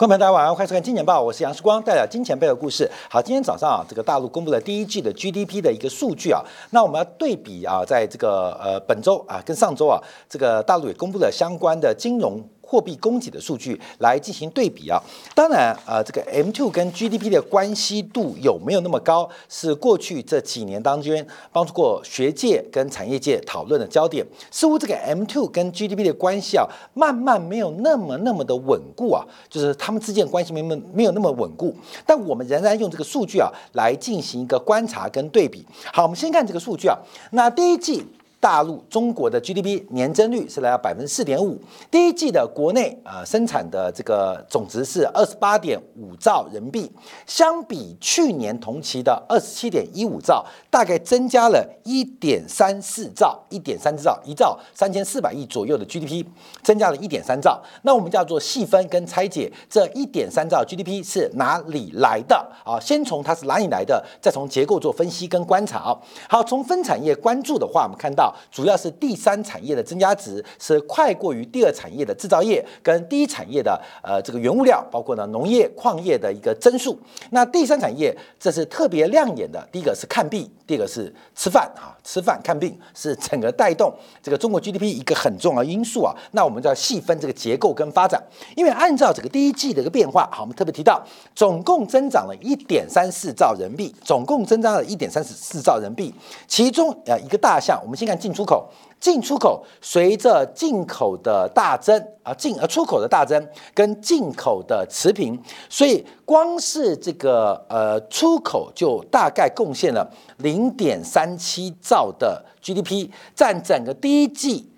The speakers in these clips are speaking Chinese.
观众朋友大家晚上好，欢迎收看《金钱报》，我是杨世光，带来金钱背后的故事。好，今天早上啊，这个大陆公布了第一季的 GDP 的一个数据啊，那我们要对比啊，在这个呃本周啊跟上周啊，这个大陆也公布了相关的金融。货币供给的数据来进行对比啊，当然啊，这个 M2 跟 GDP 的关系度有没有那么高，是过去这几年当中帮助过学界跟产业界讨论的焦点。似乎这个 M2 跟 GDP 的关系啊，慢慢没有那么那么的稳固啊，就是他们之间关系没没没有那么稳固。但我们仍然用这个数据啊来进行一个观察跟对比。好，我们先看这个数据啊，那第一季。大陆中国的 GDP 年增率是来到百分之四点五，第一季的国内啊生产的这个总值是二十八点五兆人民币，相比去年同期的二十七点一五兆，大概增加了一点三四兆，一点三兆，一兆三千四百亿左右的 GDP，增加了一点三兆。那我们叫做细分跟拆解，这一点三兆 GDP 是哪里来的啊？先从它是哪里来的，再从结构做分析跟观察。好，从分产业关注的话，我们看到。主要是第三产业的增加值是快过于第二产业的制造业跟第一产业的呃这个原物料，包括呢农业、矿业的一个增速。那第三产业这是特别亮眼的，第一个是看病，第二个是吃饭啊，吃饭看病是整个带动这个中国 GDP 一个很重要因素啊。那我们就要细分这个结构跟发展，因为按照这个第一季的一个变化，好，我们特别提到总共增长了一点三四兆人民币，总共增长了一点三四四兆人民币，其中呃一个大项，我们先看。进出口，进出口随着进口的大增啊，进呃出口的大增跟进口的持平，所以光是这个呃出口就大概贡献了零点三七兆的 GDP，占整个第一季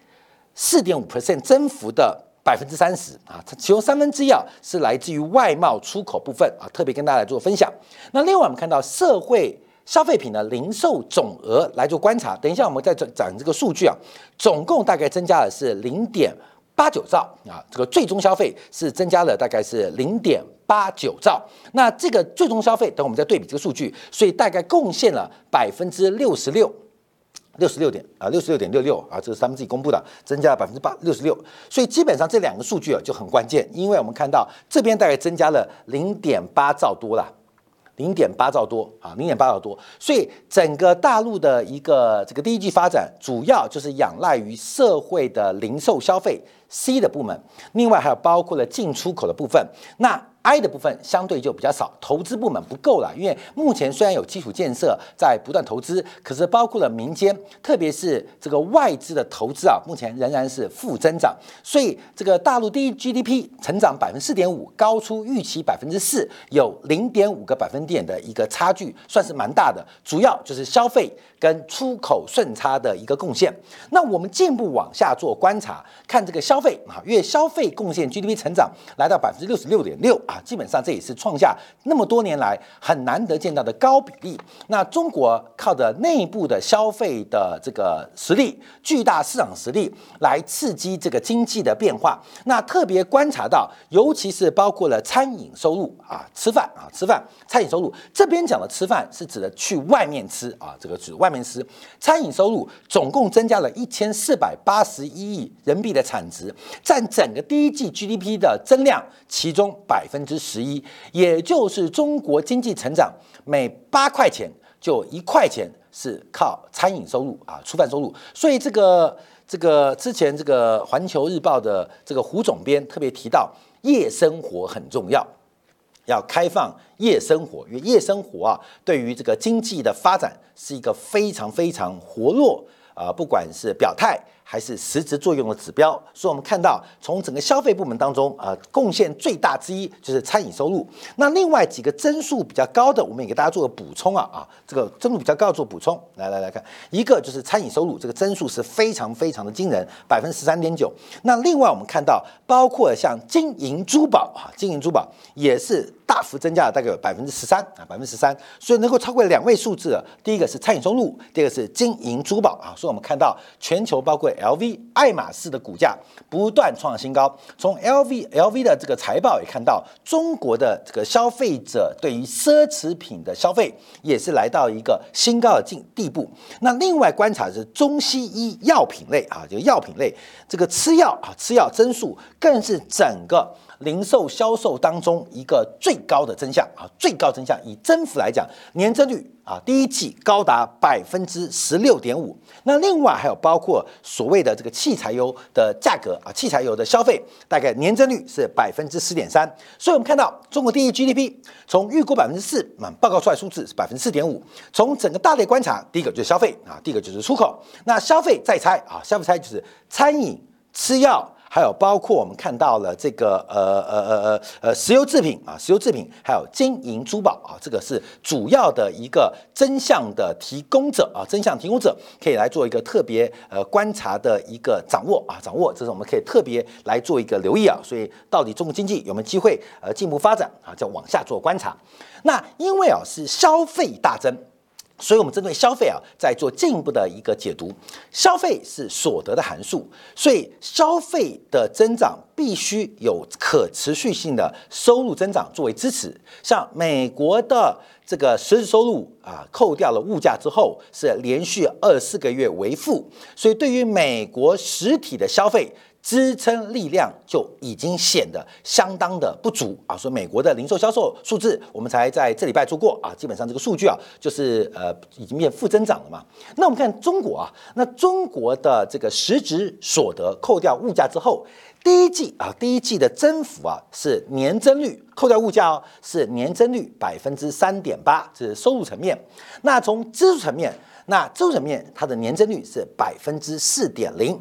四点五 percent 增幅的百分之三十啊，其中三分之一啊是来自于外贸出口部分啊，特别跟大家来做分享。那另外我们看到社会。消费品的零售总额来做观察，等一下我们再讲这个数据啊，总共大概增加的是零点八九兆啊，这个最终消费是增加了大概是零点八九兆，那这个最终消费等我们再对比这个数据，所以大概贡献了百分之六十六，六十六点啊，六十六点六六啊，这是他们自己公布的，增加了百分之八六十六，所以基本上这两个数据啊就很关键，因为我们看到这边大概增加了零点八兆多了。零点八兆多啊，零点八兆多，所以整个大陆的一个这个第一季发展，主要就是仰赖于社会的零售消费 C 的部门，另外还有包括了进出口的部分，那。I 的部分相对就比较少，投资部门不够了，因为目前虽然有基础建设在不断投资，可是包括了民间，特别是这个外资的投资啊，目前仍然是负增长，所以这个大陆第一 GDP 成长百分之四点五，高出预期百分之四，有零点五个百分点的一个差距，算是蛮大的，主要就是消费跟出口顺差的一个贡献。那我们进一步往下做观察，看这个消费啊，月消费贡献 GDP 成长来到百分之六十六点六。啊，基本上这也是创下那么多年来很难得见到的高比例。那中国靠着内部的消费的这个实力、巨大市场实力来刺激这个经济的变化。那特别观察到，尤其是包括了餐饮收入啊，吃饭啊，吃饭，餐饮收入这边讲的吃饭是指的去外面吃啊，这个指外面吃。餐饮收入总共增加了一千四百八十一亿人民币的产值，占整个第一季 GDP 的增量，其中百分。分之十一，也就是中国经济成长每八块钱就一块钱是靠餐饮收入啊，吃饭收入。所以这个这个之前这个环球日报的这个胡总编特别提到，夜生活很重要，要开放夜生活，因为夜生活啊，对于这个经济的发展是一个非常非常活络啊，不管是表态。还是实质作用的指标，所以我们看到从整个消费部门当中，啊，贡献最大之一就是餐饮收入。那另外几个增速比较高的，我们也给大家做个补充啊啊，这个增速比较高做补充，来来来看，一个就是餐饮收入，这个增速是非常非常的惊人，百分之十三点九。那另外我们看到，包括像金银珠宝啊，金银珠宝也是大幅增加了，大概有百分之十三啊，百分之十三，所以能够超过两位数字的，第一个是餐饮收入，第二个是金银珠宝啊，所以我们看到全球包括。L V 爱马仕的股价不断创新高，从 L V L V 的这个财报也看到，中国的这个消费者对于奢侈品的消费也是来到一个新高的境地步。那另外观察是中西医药品类啊，就药品类这个吃药啊，吃药增速更是整个。零售销售当中一个最高的增项啊，最高增项以增幅来讲，年增率啊，第一季高达百分之十六点五。那另外还有包括所的这个汽柴油的价格啊，汽柴油的消费大概年增率是百分之十点三。所以我们看到中国第一 GDP 从预估百分之四啊，报告出来数字是百分之四点五。从整个大类观察，第一个就是消费啊，第一个就是出口。那消费再猜啊，消费猜就是餐饮、吃药。还有包括我们看到了这个呃呃呃呃呃石油制品啊，石油制品，还有金银珠宝啊，这个是主要的一个真相的提供者啊，真相提供者可以来做一个特别呃观察的一个掌握啊，掌握，这是我们可以特别来做一个留意啊。所以到底中国经济有没有机会呃进一步发展啊，再往下做观察。那因为啊是消费大增。所以，我们针对消费啊，在做进一步的一个解读。消费是所得的函数，所以消费的增长必须有可持续性的收入增长作为支持。像美国的这个实质收入啊，扣掉了物价之后，是连续二十四个月为负。所以，对于美国实体的消费，支撑力量就已经显得相当的不足啊！所以美国的零售销售数字，我们才在这礼拜做过啊，基本上这个数据啊，就是呃已经变负增长了嘛。那我们看中国啊，那中国的这个实质所得扣掉物价之后，第一季啊，第一季的增幅啊是年增率扣掉物价哦，是年增率百分之三点八，这是收入层面。那从支出层面，那支出层面它的年增率是百分之四点零。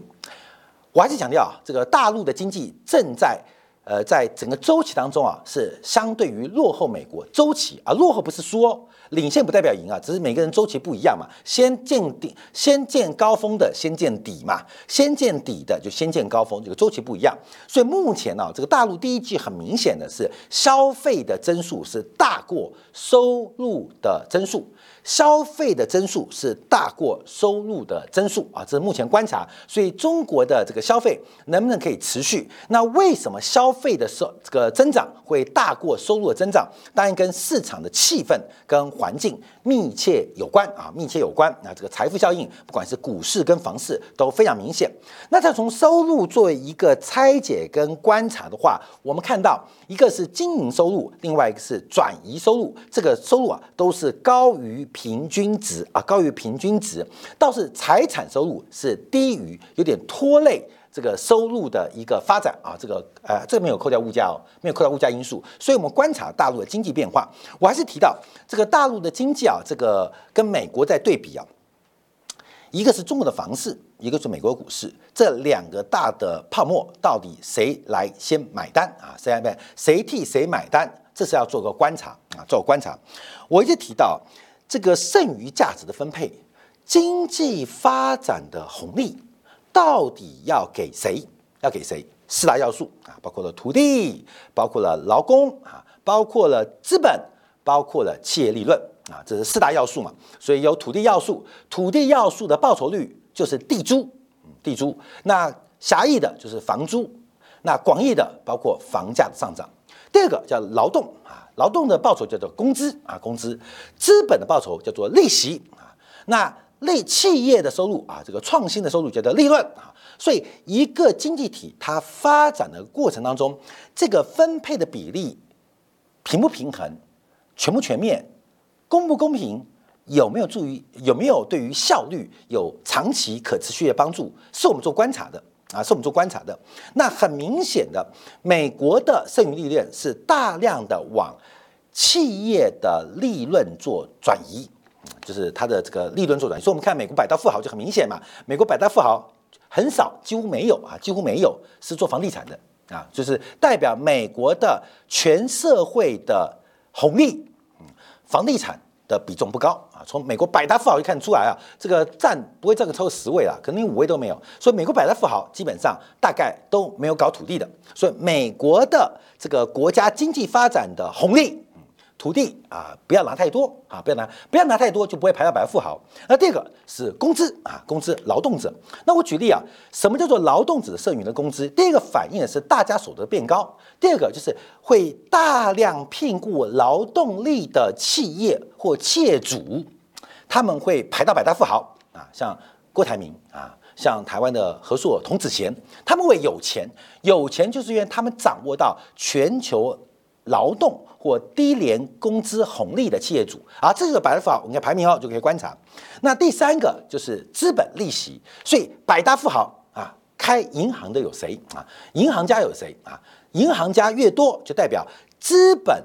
我还是强调啊，这个大陆的经济正在，呃，在整个周期当中啊，是相对于落后美国周期啊，落后不是说领先不代表赢啊，只是每个人周期不一样嘛。先见底，先见高峰的先见底嘛，先见底的就先见高峰，这个周期不一样。所以目前呢，这个大陆第一季很明显的是消费的增速是大过收入的增速。消费的增速是大过收入的增速啊，这是目前观察。所以中国的这个消费能不能可以持续？那为什么消费的收这个增长会大过收入的增长？当然跟市场的气氛跟环境密切有关啊，密切有关。那这个财富效应，不管是股市跟房市都非常明显。那再从收入作为一个拆解跟观察的话，我们看到一个是经营收入，另外一个是转移收入，这个收入啊都是高于。平均值啊，高于平均值，倒是财产收入是低于，有点拖累这个收入的一个发展啊。这个呃，这个没有扣掉物价哦，没有扣掉物价因素，所以我们观察大陆的经济变化，我还是提到这个大陆的经济啊，这个跟美国在对比啊，一个是中国的房市，一个是美国股市，这两个大的泡沫到底谁来先买单啊？谁来买谁替谁买单？这是要做个观察啊，做个观察。我一直提到。这个剩余价值的分配，经济发展的红利到底要给谁？要给谁？四大要素啊，包括了土地，包括了劳工啊，包括了资本，包括了企业利润啊，这是四大要素嘛。所以有土地要素，土地要素的报酬率就是地租，地租。那狭义的就是房租，那广义的包括房价的上涨。第二个叫劳动啊。劳动的报酬叫做工资啊，工资；资本的报酬叫做利息啊。那类企业的收入啊，这个创新的收入叫做利润啊。所以一个经济体它发展的过程当中，这个分配的比例平不平衡、全不全面、公不公平，有没有助于有没有对于效率有长期可持续的帮助，是我们做观察的。啊，是我们做观察的。那很明显的，美国的剩余利润是大量的往企业的利润做转移，就是它的这个利润做转移。所以，我们看美国百大富豪就很明显嘛。美国百大富豪很少，几乎没有啊，几乎没有是做房地产的啊，就是代表美国的全社会的红利，嗯，房地产。的比重不高啊，从美国百大富豪就看出来啊，这个占不会占个超过十位了，可能连五位都没有。所以美国百大富豪基本上大概都没有搞土地的，所以美国的这个国家经济发展的红利。土地啊，不要拿太多啊，不要拿，不要拿太多，就不会排到百万富豪。那第二个是工资啊，工资劳动者。那我举例啊，什么叫做劳动者剩余的工资？第一个反映的是大家所得变高，第二个就是会大量聘雇劳动力的企业或企业主，他们会排到百大富豪啊，像郭台铭啊，像台湾的何硕、童子贤，他们会有钱，有钱就是因为他们掌握到全球劳动或低廉工资红利的企业主啊，这个百分法我们看排名后就可以观察。那第三个就是资本利息，所以百大富豪啊，开银行的有谁啊？银行家有谁啊？银行家越多，就代表资本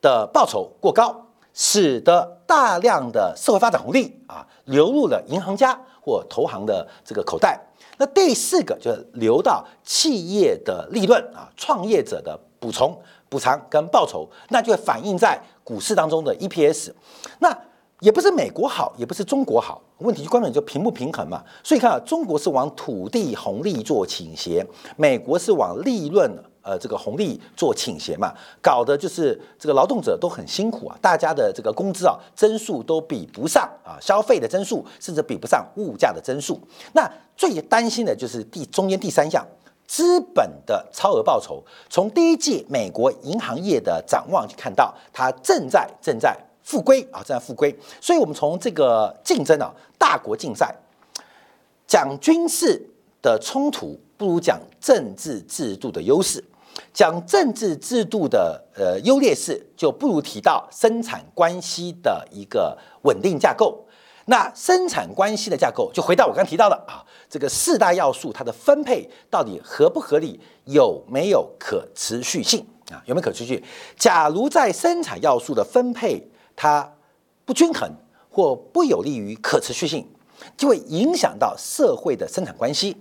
的报酬过高，使得大量的社会发展红利啊流入了银行家或投行的这个口袋。那第四个就是流到企业的利润啊，创业者的补充、补偿跟报酬，那就会反映在股市当中的 EPS。那也不是美国好，也不是中国好，问题就根本就平不平衡嘛。所以看啊，中国是往土地红利做倾斜，美国是往利润。呃，这个红利做倾斜嘛，搞得就是这个劳动者都很辛苦啊，大家的这个工资啊增速都比不上啊，消费的增速甚至比不上物价的增速。那最担心的就是第中间第三项，资本的超额报酬。从第一季美国银行业的展望去看到，它正在正在复归啊，正在复归。所以我们从这个竞争啊，大国竞赛讲军事的冲突，不如讲政治制度的优势。讲政治制度的呃优劣势，就不如提到生产关系的一个稳定架构。那生产关系的架构，就回到我刚提到的啊，这个四大要素，它的分配到底合不合理，有没有可持续性啊？有没有可持续？假如在生产要素的分配它不均衡或不有利于可持续性，就会影响到社会的生产关系。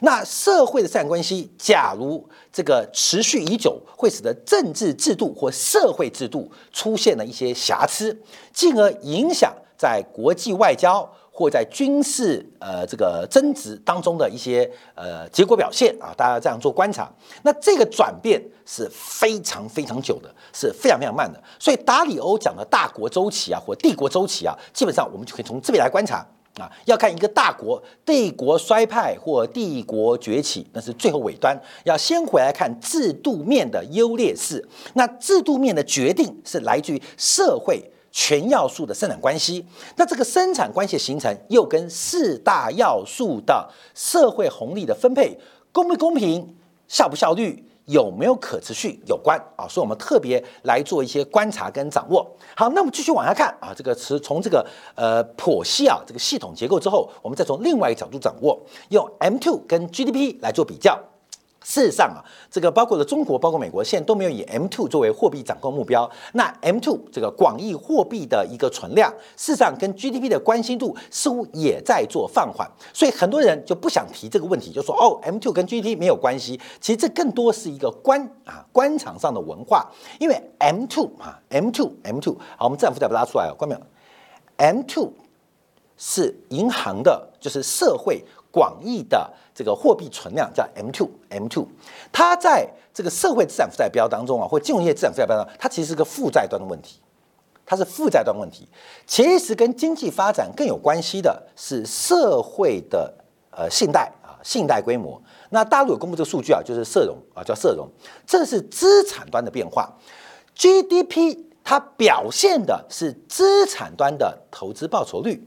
那社会的生产关系，假如这个持续已久，会使得政治制度或社会制度出现了一些瑕疵，进而影响在国际外交或在军事呃这个争执当中的一些呃结果表现啊，大家这样做观察，那这个转变是非常非常久的，是非常非常慢的。所以达里欧讲的大国周期啊，或帝国周期啊，基本上我们就可以从这边来观察。啊，要看一个大国帝国衰败或帝国崛起，那是最后尾端。要先回来看制度面的优劣势。那制度面的决定是来自于社会全要素的生产关系。那这个生产关系的形成，又跟四大要素的社会红利的分配公不公平、效不效率。有没有可持续有关啊？所以我们特别来做一些观察跟掌握。好，那我们继续往下看啊，这个词从这个呃剖析啊这个系统结构之后，我们再从另外一个角度掌握，用 M two 跟 GDP 来做比较。事实上啊，这个包括了中国，包括美国，现在都没有以 M2 作为货币掌控目标。那 M2 这个广义货币的一个存量，事实上跟 GDP 的关心度似乎也在做放缓。所以很多人就不想提这个问题，就说哦，M2 跟 GDP 没有关系。其实这更多是一个官啊官场上的文化。因为 M2 啊，M2，M2，好，我们政府再把它拉出来哦，关没有？M2 是银行的，就是社会。广义的这个货币存量叫 M two M two，它在这个社会资产负债表当中啊，或金融业资产负债表当中，它其实是个负债端的问题，它是负债端问题。其实跟经济发展更有关系的是社会的呃信贷啊，信贷规模。那大陆有公布这个数据啊，就是社融啊，叫社融，这是资产端的变化。GDP 它表现的是资产端的投资报酬率。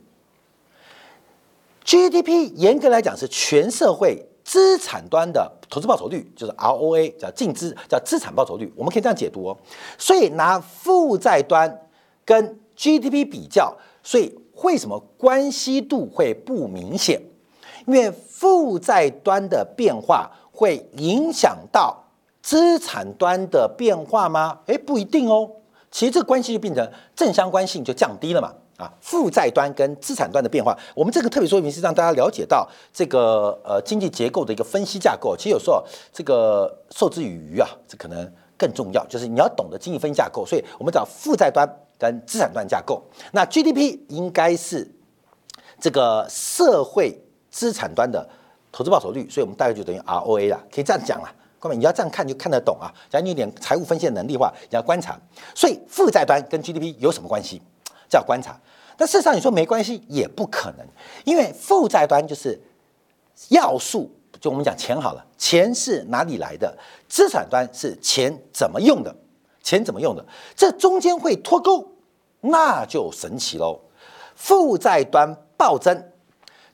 GDP 严格来讲是全社会资产端的投资报酬率，就是 ROA，叫净资，叫资产报酬率。我们可以这样解读哦。所以拿负债端跟 GDP 比较，所以为什么关系度会不明显？因为负债端的变化会影响到资产端的变化吗？诶，不一定哦。其实这个关系就变成正相关性就降低了嘛。啊，负债端跟资产端的变化，我们这个特别说明是让大家了解到这个呃经济结构的一个分析架构。其实有时候这个受之于鱼啊，这可能更重要，就是你要懂得经济分析架构。所以我们找负债端跟资产端架构。那 GDP 应该是这个社会资产端的投资报酬率，所以我们大概就等于 ROA 啦，可以这样讲啦。各位你要这样看就看得懂啊。假如你有点财务分析的能力的话，你要观察。所以负债端跟 GDP 有什么关系？这要观察。但事实上，你说没关系也不可能，因为负债端就是要素，就我们讲钱好了，钱是哪里来的？资产端是钱怎么用的？钱怎么用的？这中间会脱钩，那就神奇喽。负债端暴增，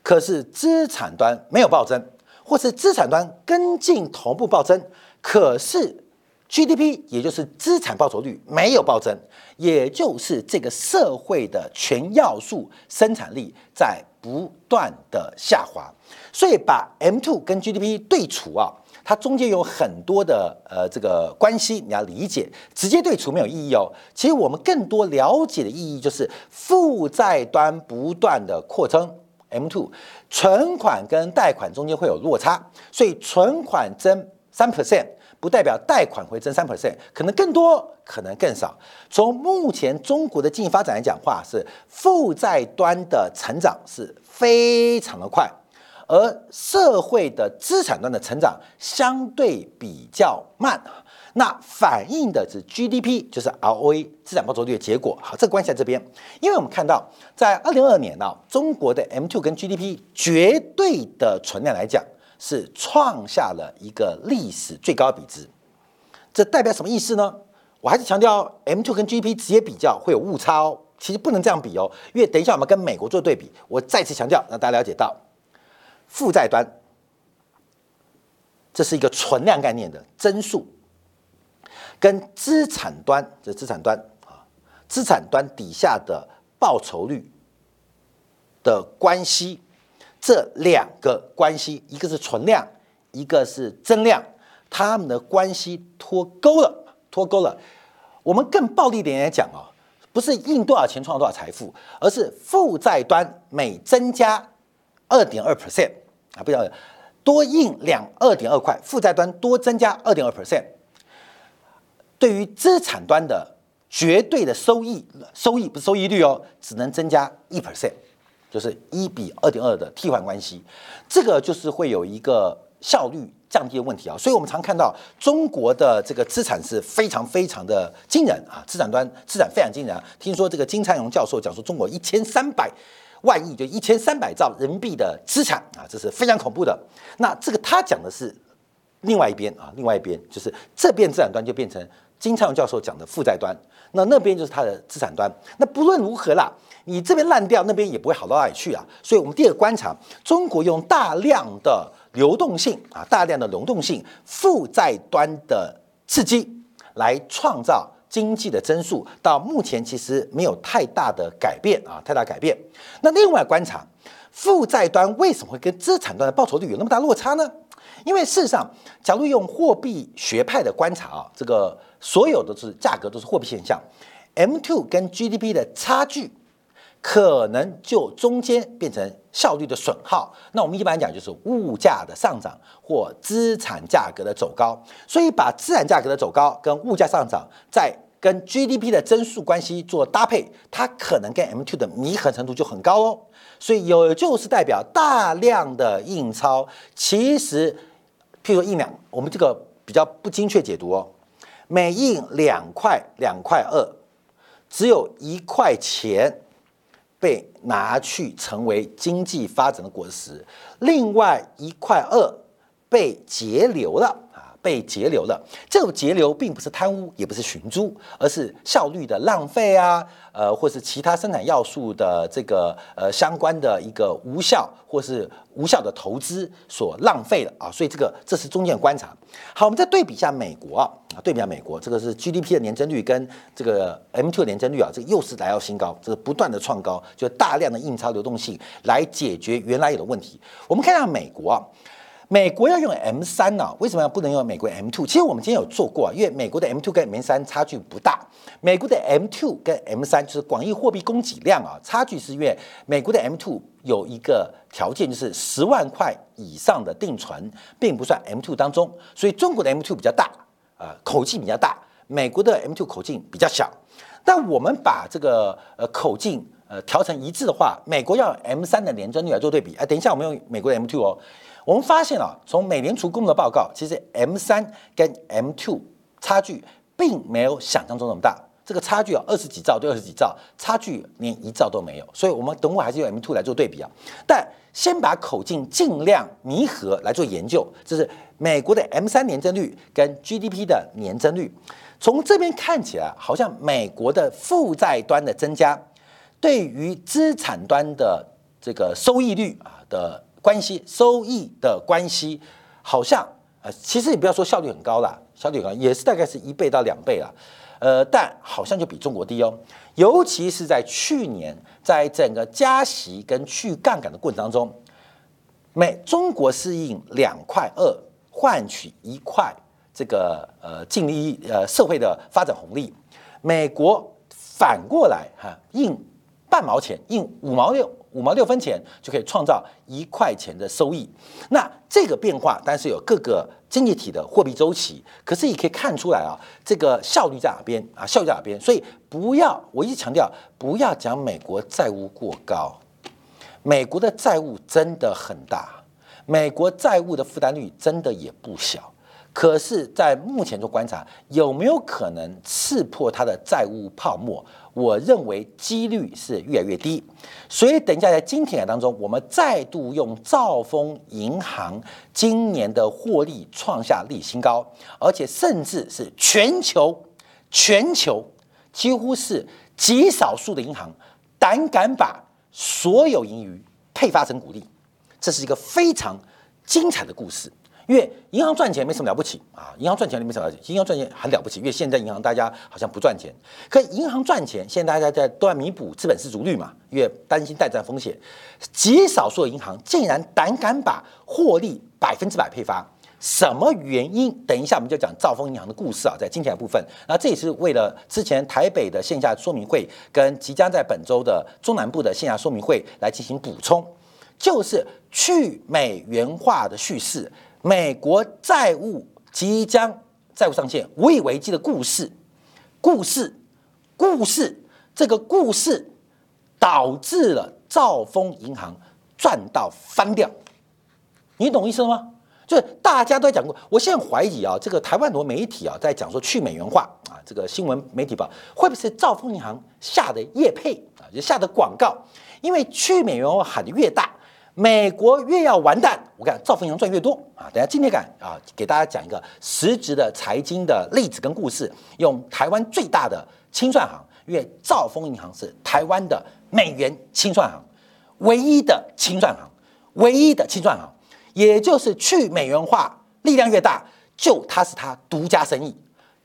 可是资产端没有暴增，或是资产端跟进同步暴增，可是 GDP 也就是资产报酬率没有暴增，也就是这个社会的全要素生产力在不断的下滑，所以把 M2 跟 GDP 对除啊。它中间有很多的呃这个关系，你要理解，直接对除没有意义哦。其实我们更多了解的意义就是负债端不断的扩增，M two 存款跟贷款中间会有落差，所以存款增三 percent 不代表贷款会增三 percent，可能更多，可能更少。从目前中国的经济发展来讲话，是负债端的成长是非常的快。而社会的资产端的成长相对比较慢，那反映的是 GDP，就是 ROE 资产报酬率的结果。好，这个关系在这边，因为我们看到在二零二二年呢，中国的 M2 跟 GDP 绝对的存量来讲是创下了一个历史最高比值。这代表什么意思呢？我还是强调 M2 跟 GDP 直接比较会有误差哦，其实不能这样比哦，因为等一下我们跟美国做对比，我再次强调让大家了解到。负债端，这是一个存量概念的增速，跟资产端，这资产端啊，资产端底下的报酬率的关系，这两个关系，一个是存量，一个是增量，它们的关系脱钩了，脱钩了。我们更暴力一点来讲啊，不是印多少钱创造多少财富，而是负债端每增加。二点二 percent 啊，不要多印两二点二块，负债端多增加二点二 percent，对于资产端的绝对的收益，收益不是收益率哦，只能增加一 percent，就是一比二点二的替换关系，这个就是会有一个效率降低的问题啊，所以我们常看到中国的这个资产是非常非常的惊人啊，资产端资产非常惊人啊，听说这个金灿荣教授讲说中国一千三百。万亿就一千三百兆人民币的资产啊，这是非常恐怖的。那这个他讲的是另外一边啊，另外一边就是这边资产端就变成金灿荣教授讲的负债端，那那边就是他的资产端。那不论如何啦，你这边烂掉，那边也不会好到哪里去啊。所以，我们第二个观察，中国用大量的流动性啊，大量的流动性负债端的刺激来创造。经济的增速到目前其实没有太大的改变啊，太大改变。那另外观察，负债端为什么会跟资产端的报酬率有那么大落差呢？因为事实上，假如用货币学派的观察啊，这个所有都是价格都是货币现象，M two 跟 GDP 的差距。可能就中间变成效率的损耗，那我们一般讲就是物价的上涨或资产价格的走高，所以把资产价格的走高跟物价上涨，再跟 GDP 的增速关系做搭配，它可能跟 M two 的弥合程度就很高哦。所以有就是代表大量的印钞，其实譬如说印两，我们这个比较不精确解读哦，每印两块两块二，只有一块钱。被拿去成为经济发展的果实，另外一块二被截留了，被截留了。这种截留并不是贪污，也不是寻租，而是效率的浪费啊。呃，或是其他生产要素的这个呃相关的一个无效或是无效的投资所浪费的啊，所以这个这是中间观察。好，我们再对比一下美国啊，对比一下美国，这个是 GDP 的年增率跟这个 M2 的年增率啊，这个又是来到新高，这个不断的创高，就大量的印钞流动性来解决原来有的问题。我们看一下美国啊。美国要用 M 三呢？为什么不能用美国 M two？其实我们今天有做过啊，因为美国的 M two 跟 M 三差距不大。美国的 M two 跟 M 三就是广义货币供给量啊，差距是因为美国的 M two 有一个条件，就是十万块以上的定存并不算 M two 当中，所以中国的 M two 比较大啊，口径比较大。美国的 M two 口径比较小。但我们把这个呃口径呃调成一致的话，美国要 M 三的年增率来做对比。哎，等一下我们用美国的 M two 哦。我们发现啊，从美联储公布的报告，其实 M 三跟 M two 差距并没有想象中那么大。这个差距啊，二十几兆对二十几兆，差距连一兆都没有。所以，我们等会还是用 M two 来做对比啊。但先把口径尽量弥合来做研究，这是美国的 M 三年增率跟 GDP 的年增率。从这边看起来，好像美国的负债端的增加，对于资产端的这个收益率啊。的关系，收益的关系，好像呃，其实你不要说效率很高啦，效率很高也是大概是一倍到两倍啦。呃，但好像就比中国低哦，尤其是在去年，在整个加息跟去杠杆的过程当中，美中国适应两块二换取一块这个呃净利益呃社会的发展红利，美国反过来哈印半毛钱，印五毛六。五毛六分钱就可以创造一块钱的收益，那这个变化，但是有各个经济体的货币周期，可是也可以看出来啊，这个效率在哪边啊？效率在哪边？所以不要，我一直强调，不要讲美国债务过高，美国的债务真的很大，美国债务的负担率真的也不小。可是，在目前做观察，有没有可能刺破它的债务泡沫？我认为几率是越来越低。所以，等一下在今天当中，我们再度用兆丰银行今年的获利创下历史新高，而且甚至是全球全球几乎是极少数的银行胆敢把所有盈余配发成股利，这是一个非常精彩的故事。因为银行赚钱没什么了不起啊，银行赚钱没什么了不起，银行赚钱很了不起。因为现在银行大家好像不赚钱，可银行赚钱，现在大家在都在弥补资本失足率嘛，因为担心贷债风险。极少数的银行竟然胆敢把获利百分之百配发，什么原因？等一下我们就讲兆丰银行的故事啊，在金钱部分。那这也是为了之前台北的线下说明会跟即将在本周的中南部的线下说明会来进行补充，就是去美元化的叙事。美国债务即将债务上限，无以为继的故事，故事，故事，这个故事导致了兆丰银行赚到翻掉，你懂意思了吗？就是大家都在讲过，我现在怀疑啊，这个台湾很多媒体啊在讲说去美元化啊，这个新闻媒体报会不会是兆丰银行下的业配啊，就下的广告？因为去美元化喊的越大。美国越要完蛋，我看兆丰银行赚越多啊！等下今天敢啊，给大家讲一个实质的财经的例子跟故事，用台湾最大的清算行，因为兆丰银行是台湾的美元清算行，唯一的清算行，唯一的清算行，也就是去美元化力量越大，就它是它独家生意，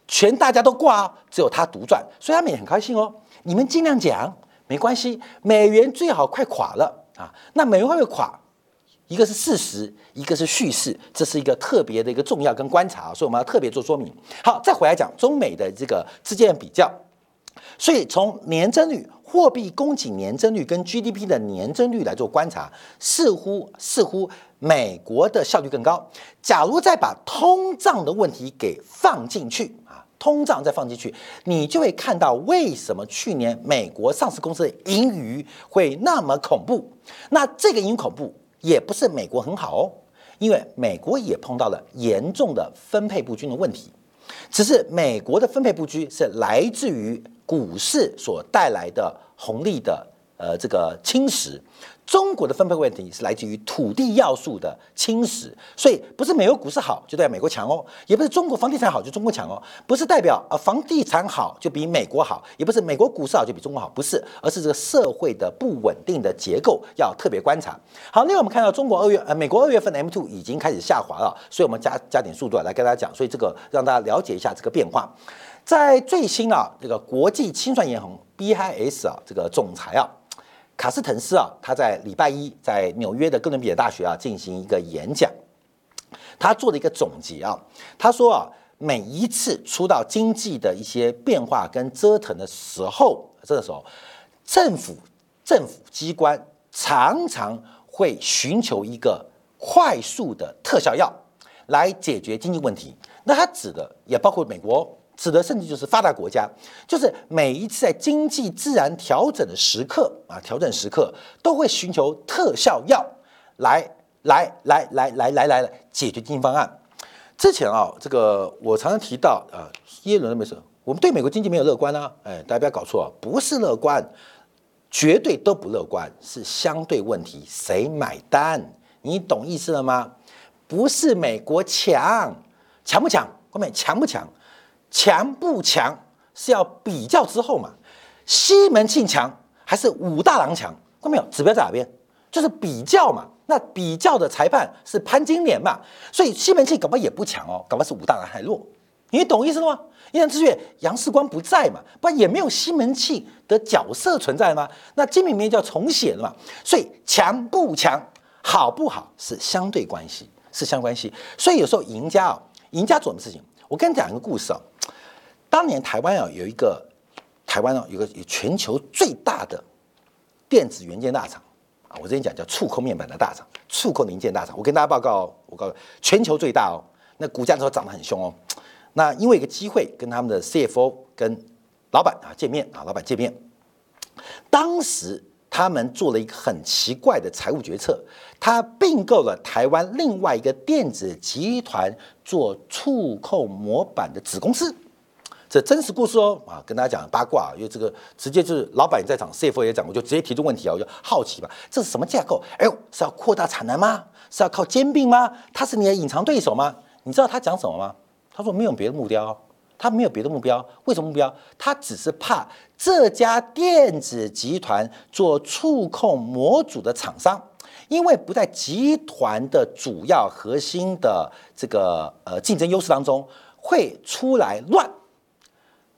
全大家都挂啊，只有它独赚，所以他们也很开心哦。你们尽量讲，没关系，美元最好快垮了。啊，那美元会不会垮？一个是事实，一个是叙事，这是一个特别的一个重要跟观察，所以我们要特别做说明。好，再回来讲中美的这个之间的比较。所以从年增率、货币供给年增率跟 GDP 的年增率来做观察，似乎似乎美国的效率更高。假如再把通胀的问题给放进去。通胀再放进去，你就会看到为什么去年美国上市公司的盈余会那么恐怖。那这个盈恐怖也不是美国很好哦，因为美国也碰到了严重的分配不均的问题。只是美国的分配不均是来自于股市所带来的红利的呃这个侵蚀。中国的分配问题是来自于土地要素的侵蚀，所以不是美国股市好就代表美国强哦，也不是中国房地产好就中国强哦，不是代表啊房地产好就比美国好，也不是美国股市好就比中国好，不是，而是这个社会的不稳定的结构要特别观察。好，另外我们看到中国二月呃美国二月份的 M two 已经开始下滑了，所以我们加加点速度来跟大家讲，所以这个让大家了解一下这个变化。在最新啊这个国际清算银行 BIS 啊这个总裁啊。卡斯滕斯啊，他在礼拜一在纽约的哥伦比亚大学啊进行一个演讲，他做了一个总结啊，他说啊，每一次出到经济的一些变化跟折腾的时候，这个时候政府政府机关常常会寻求一个快速的特效药来解决经济问题，那他指的也包括美国。指的甚至就是发达国家，就是每一次在经济自然调整的时刻啊，调整时刻都会寻求特效药来来来来来来来解决经济方案。之前啊，这个我常常提到啊，耶伦没说，我们对美国经济没有乐观啊，哎，大家不要搞错，不是乐观，绝对都不乐观，是相对问题，谁买单？你懂意思了吗？不是美国强，强不强？后面强不强？强不强是要比较之后嘛？西门庆强还是武大郎强？看到没有？指标在哪边？就是比较嘛。那比较的裁判是潘金莲嘛，所以西门庆搞不好也不强哦，搞不好是武大郎还弱。你懂意思了吗？阴阳之月杨世光不在嘛，不然也没有西门庆的角色存在吗？那金瓶梅就要重写了嘛。所以强不强，好不好是相对关系，是相关系。所以有时候赢家啊，赢家做什么事情？我跟你讲一个故事啊。当年台湾啊有一个台湾啊有个全球最大的电子元件大厂啊，我之前讲叫触控面板的大厂，触控零件大厂。我跟大家报告，我告诉全球最大哦，那股价都涨得很凶哦。那因为一个机会跟他们的 CFO 跟老板啊见面啊，老板见面，当时他们做了一个很奇怪的财务决策，他并购了台湾另外一个电子集团做触控模板的子公司。这真实故事哦啊，跟大家讲八卦，因为这个直接就是老板在场，CFO 也讲，我就直接提出问题啊，我就好奇吧，这是什么架构？哎呦，是要扩大产能吗？是要靠兼并吗？他是你的隐藏对手吗？你知道他讲什么吗？他说没有别的目标，他没有别的目标，为什么目标？他只是怕这家电子集团做触控模组的厂商，因为不在集团的主要核心的这个呃竞争优势当中，会出来乱。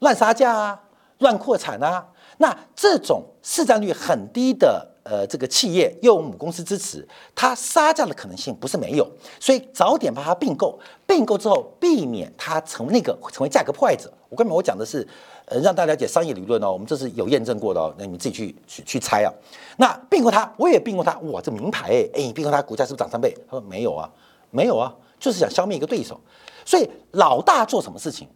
乱杀价啊，乱扩产啊，那这种市占率很低的呃这个企业又有母公司支持，它杀价的可能性不是没有，所以早点把它并购，并购之后避免它成为那个成为价格破坏者。我根本我讲的是呃让大家了解商业理论哦，我们这是有验证过的哦，那你们自己去去去猜啊。那并购它，我也并购它，哇，这名牌哎哎，并购它股价是不是涨三倍？他说没有啊，没有啊，就是想消灭一个对手。所以老大做什么事情？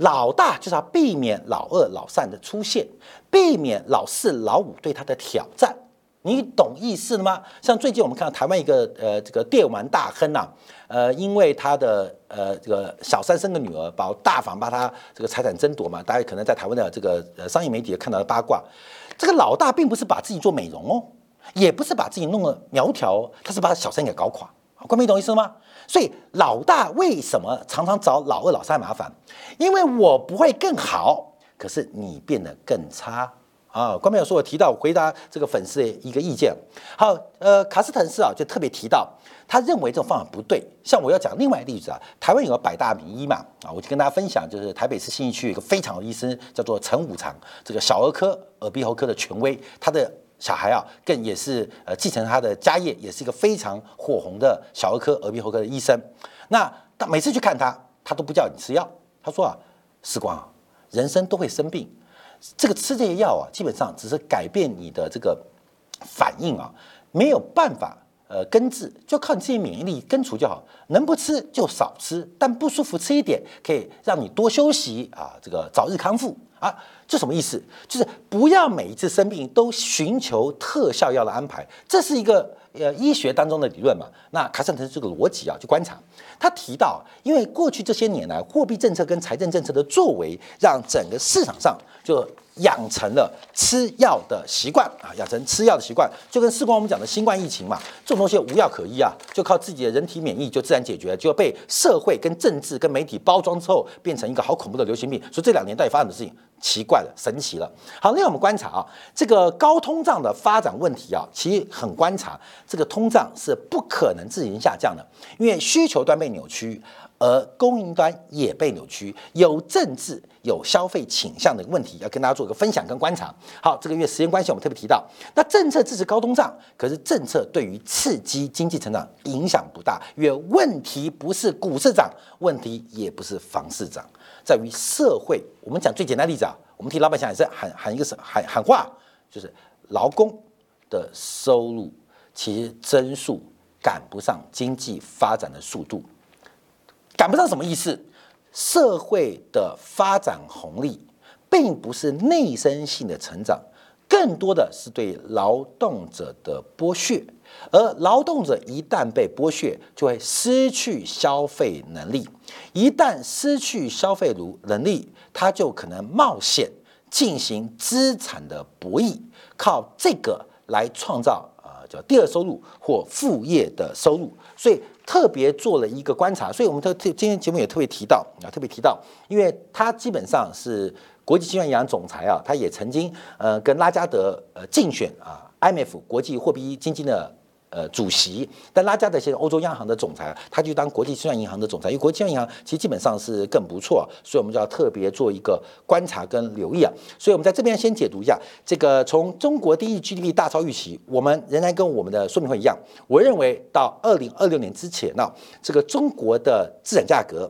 老大就是要避免老二、老三的出现，避免老四、老五对他的挑战，你懂意思了吗？像最近我们看到台湾一个呃这个电玩大亨呐，呃因为他的呃这个小三生个女儿，把大房把他这个财产争夺嘛，大家可能在台湾的这个呃商业媒体也看到的八卦，这个老大并不是把自己做美容哦，也不是把自己弄得苗条，他是把小三给搞垮。关明懂意思吗？所以老大为什么常常找老二、老三麻烦？因为我不会更好，可是你变得更差啊！关明有说，我提到回答这个粉丝的一个意见。好，呃，卡斯滕斯啊，就特别提到，他认为这种方法不对。像我要讲另外一个例子啊，台湾有个百大名医嘛，啊，我就跟大家分享，就是台北市信义区有一个非常的医生，叫做陈武长，这个小儿科、耳鼻喉科的权威，他的。小孩啊，更也是呃继承他的家业，也是一个非常火红的小儿科、耳鼻喉科的医生。那他每次去看他，他都不叫你吃药。他说啊，时光啊，人生都会生病，这个吃这些药啊，基本上只是改变你的这个反应啊，没有办法呃根治，就靠你自己免疫力根除就好。能不吃就少吃，但不舒服吃一点，可以让你多休息啊，这个早日康复啊。这什么意思？就是不要每一次生病都寻求特效药的安排，这是一个呃医学当中的理论嘛？那卡森特这个逻辑啊，去观察，他提到，因为过去这些年来，货币政策跟财政政策的作为，让整个市场上就。养成了吃药的习惯啊，养成吃药的习惯，就跟事关我们讲的新冠疫情嘛，这种东西无药可医啊，就靠自己的人体免疫就自然解决，就被社会跟政治跟媒体包装之后，变成一个好恐怖的流行病。所以这两年到底发生的事情，奇怪了，神奇了。好，另外我们观察啊，这个高通胀的发展问题啊，其实很观察，这个通胀是不可能自行下降的，因为需求端被扭曲。而供应端也被扭曲，有政治、有消费倾向的问题，要跟大家做一个分享跟观察。好，这个月时间关系，我们特别提到，那政策支持高通胀，可是政策对于刺激经济成长影响不大，因为问题不是股市涨，问题也不是房市涨，在于社会。我们讲最简单例子啊，我们替老百姓也是喊喊一个什喊喊话，就是劳工的收入其实增速赶不上经济发展的速度。赶不上什么意思？社会的发展红利并不是内生性的成长，更多的是对劳动者的剥削。而劳动者一旦被剥削，就会失去消费能力。一旦失去消费能能力，他就可能冒险进行资产的博弈，靠这个来创造啊叫第二收入或副业的收入。所以。特别做了一个观察，所以我们特特今天节目也特别提到啊，特别提到，因为他基本上是国际金融银行总裁啊，他也曾经呃跟拉加德呃竞选啊 IMF 国际货币基金的呃，主席，但拉加德现在欧洲央行的总裁，他就当国际清算银行的总裁，因为国际清算银行其实基本上是更不错，所以我们就要特别做一个观察跟留意啊。所以我们在这边先解读一下这个从中国第一 GDP 大超预期，我们仍然跟我们的说明会一样，我认为到二零二六年之前呢，这个中国的资产价格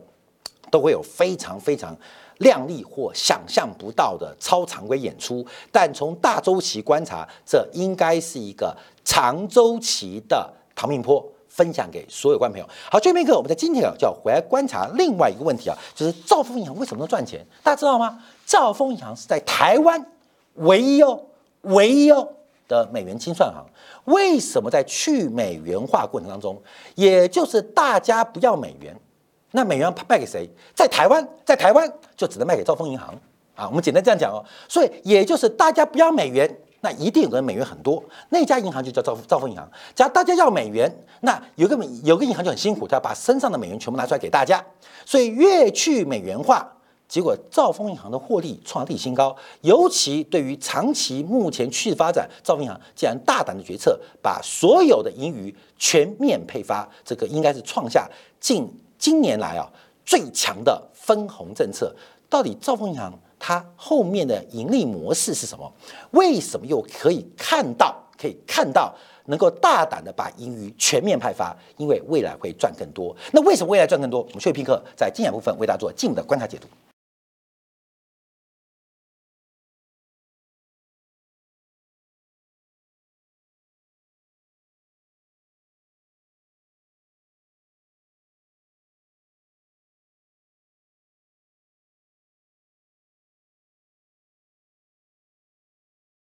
都会有非常非常。靓丽或想象不到的超常规演出，但从大周期观察，这应该是一个长周期的唐命坡，分享给所有观众朋友。好，最后一个，我们在今天啊，就要回来观察另外一个问题啊，就是兆丰银行为什么能赚钱？大家知道吗？兆丰银行是在台湾唯一哦，唯一哦的美元清算行。为什么在去美元化过程当中，也就是大家不要美元？那美元卖给谁？在台湾，在台湾就只能卖给兆丰银行啊。我们简单这样讲哦。所以也就是大家不要美元，那一定有个美元很多，那家银行就叫兆兆丰银行。假如大家要美元，那有个有个银行就很辛苦，他要把身上的美元全部拿出来给大家。所以越去美元化，结果兆丰银行的获利创历史新高。尤其对于长期目前趋势发展，兆丰银行竟然大胆的决策，把所有的盈余全面配发，这个应该是创下近。今年来啊，最强的分红政策，到底兆丰银行它后面的盈利模式是什么？为什么又可以看到可以看到能够大胆的把盈余全面派发？因为未来会赚更多。那为什么未来赚更多？我们休息片刻，在精彩部分为大家做进一步的观察解读。